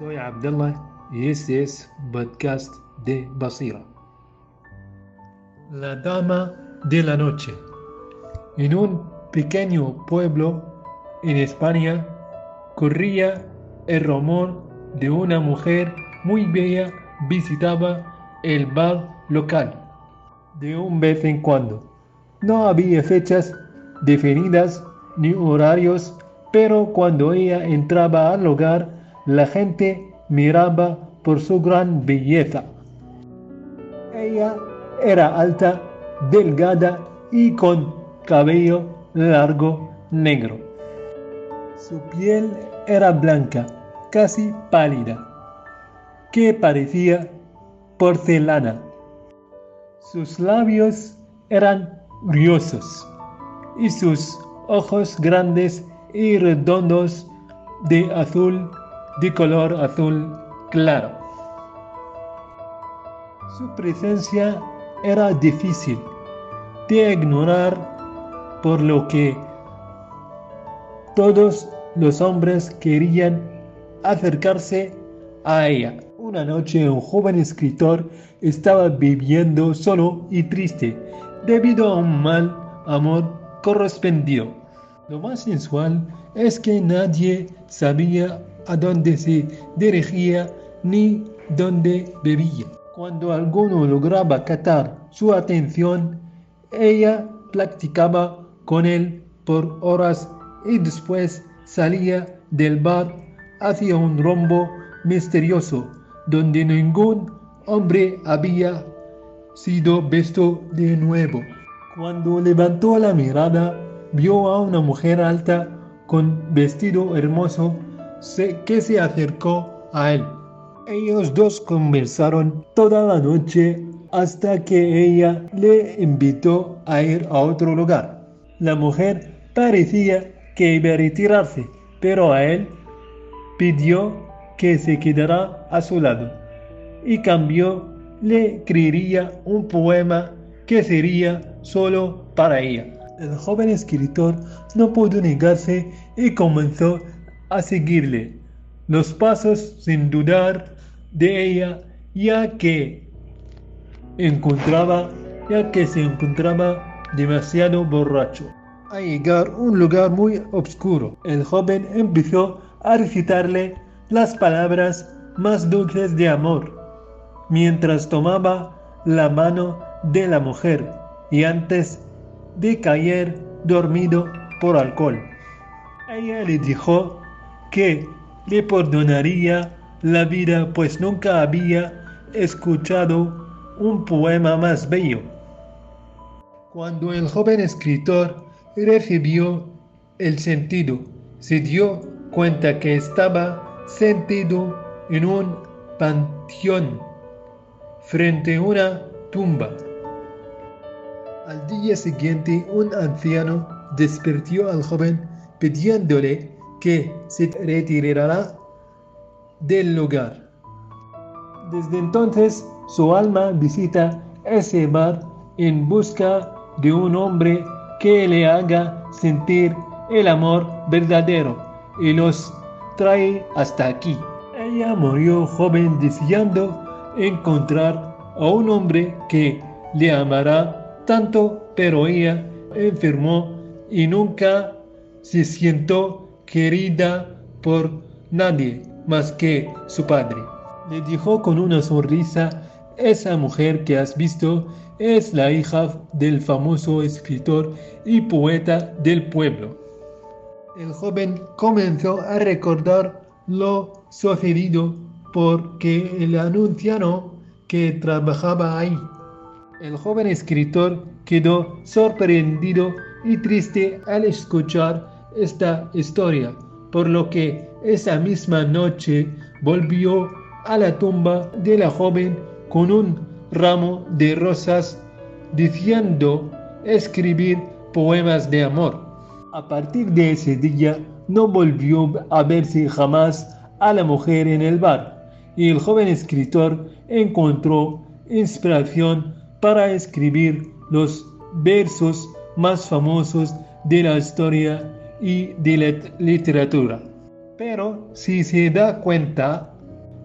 Soy Abdullah y este es podcast de Basira. La Dama de la Noche. En un pequeño pueblo en España corría el rumor de una mujer muy bella visitaba el bar local de un vez en cuando. No había fechas definidas ni horarios, pero cuando ella entraba al hogar, la gente miraba por su gran belleza. Ella era alta, delgada y con cabello largo negro. Su piel era blanca, casi pálida, que parecía porcelana. Sus labios eran griosos y sus ojos grandes y redondos de azul, de color azul claro. Su presencia era difícil de ignorar, por lo que todos los hombres querían acercarse a ella. Una noche un joven escritor estaba viviendo solo y triste debido a un mal amor correspondido. Lo más sensual es que nadie sabía a se dirigía ni dónde bebía. Cuando alguno lograba captar su atención, ella practicaba con él por horas y después salía del bar hacia un rombo misterioso donde ningún hombre había sido visto de nuevo. Cuando levantó la mirada, vio a una mujer alta con vestido hermoso que se acercó a él. Ellos dos conversaron toda la noche hasta que ella le invitó a ir a otro lugar. La mujer parecía que iba a retirarse, pero a él pidió que se quedara a su lado y cambio le escribiría un poema que sería solo para ella. El joven escritor no pudo negarse y comenzó a seguirle los pasos sin dudar de ella ya que encontraba ya que se encontraba demasiado borracho. A llegar a un lugar muy oscuro, el joven empezó a recitarle las palabras más dulces de amor, mientras tomaba la mano de la mujer y antes de caer dormido por alcohol. Ella le dijo que le perdonaría la vida pues nunca había escuchado un poema más bello. Cuando el joven escritor recibió el sentido, se dio cuenta que estaba sentido en un panteón frente a una tumba. Al día siguiente un anciano despertó al joven pidiéndole que se retirara del lugar. Desde entonces su alma visita ese bar en busca de un hombre que le haga sentir el amor verdadero y los trae hasta aquí. Ella murió joven deseando encontrar a un hombre que le amará tanto, pero ella enfermó y nunca se siento querida por nadie más que su padre. Le dijo con una sonrisa, esa mujer que has visto es la hija del famoso escritor y poeta del pueblo. El joven comenzó a recordar lo sucedido porque el anunciaron que trabajaba ahí. El joven escritor quedó sorprendido y triste al escuchar esta historia, por lo que esa misma noche volvió a la tumba de la joven con un ramo de rosas diciendo escribir poemas de amor. A partir de ese día no volvió a verse jamás a la mujer en el bar y el joven escritor encontró inspiración para escribir los versos más famosos de la historia y de literatura. Pero si se da cuenta,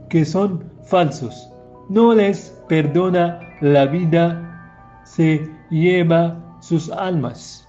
que son falsos. No les perdona la vida, se lleva sus almas.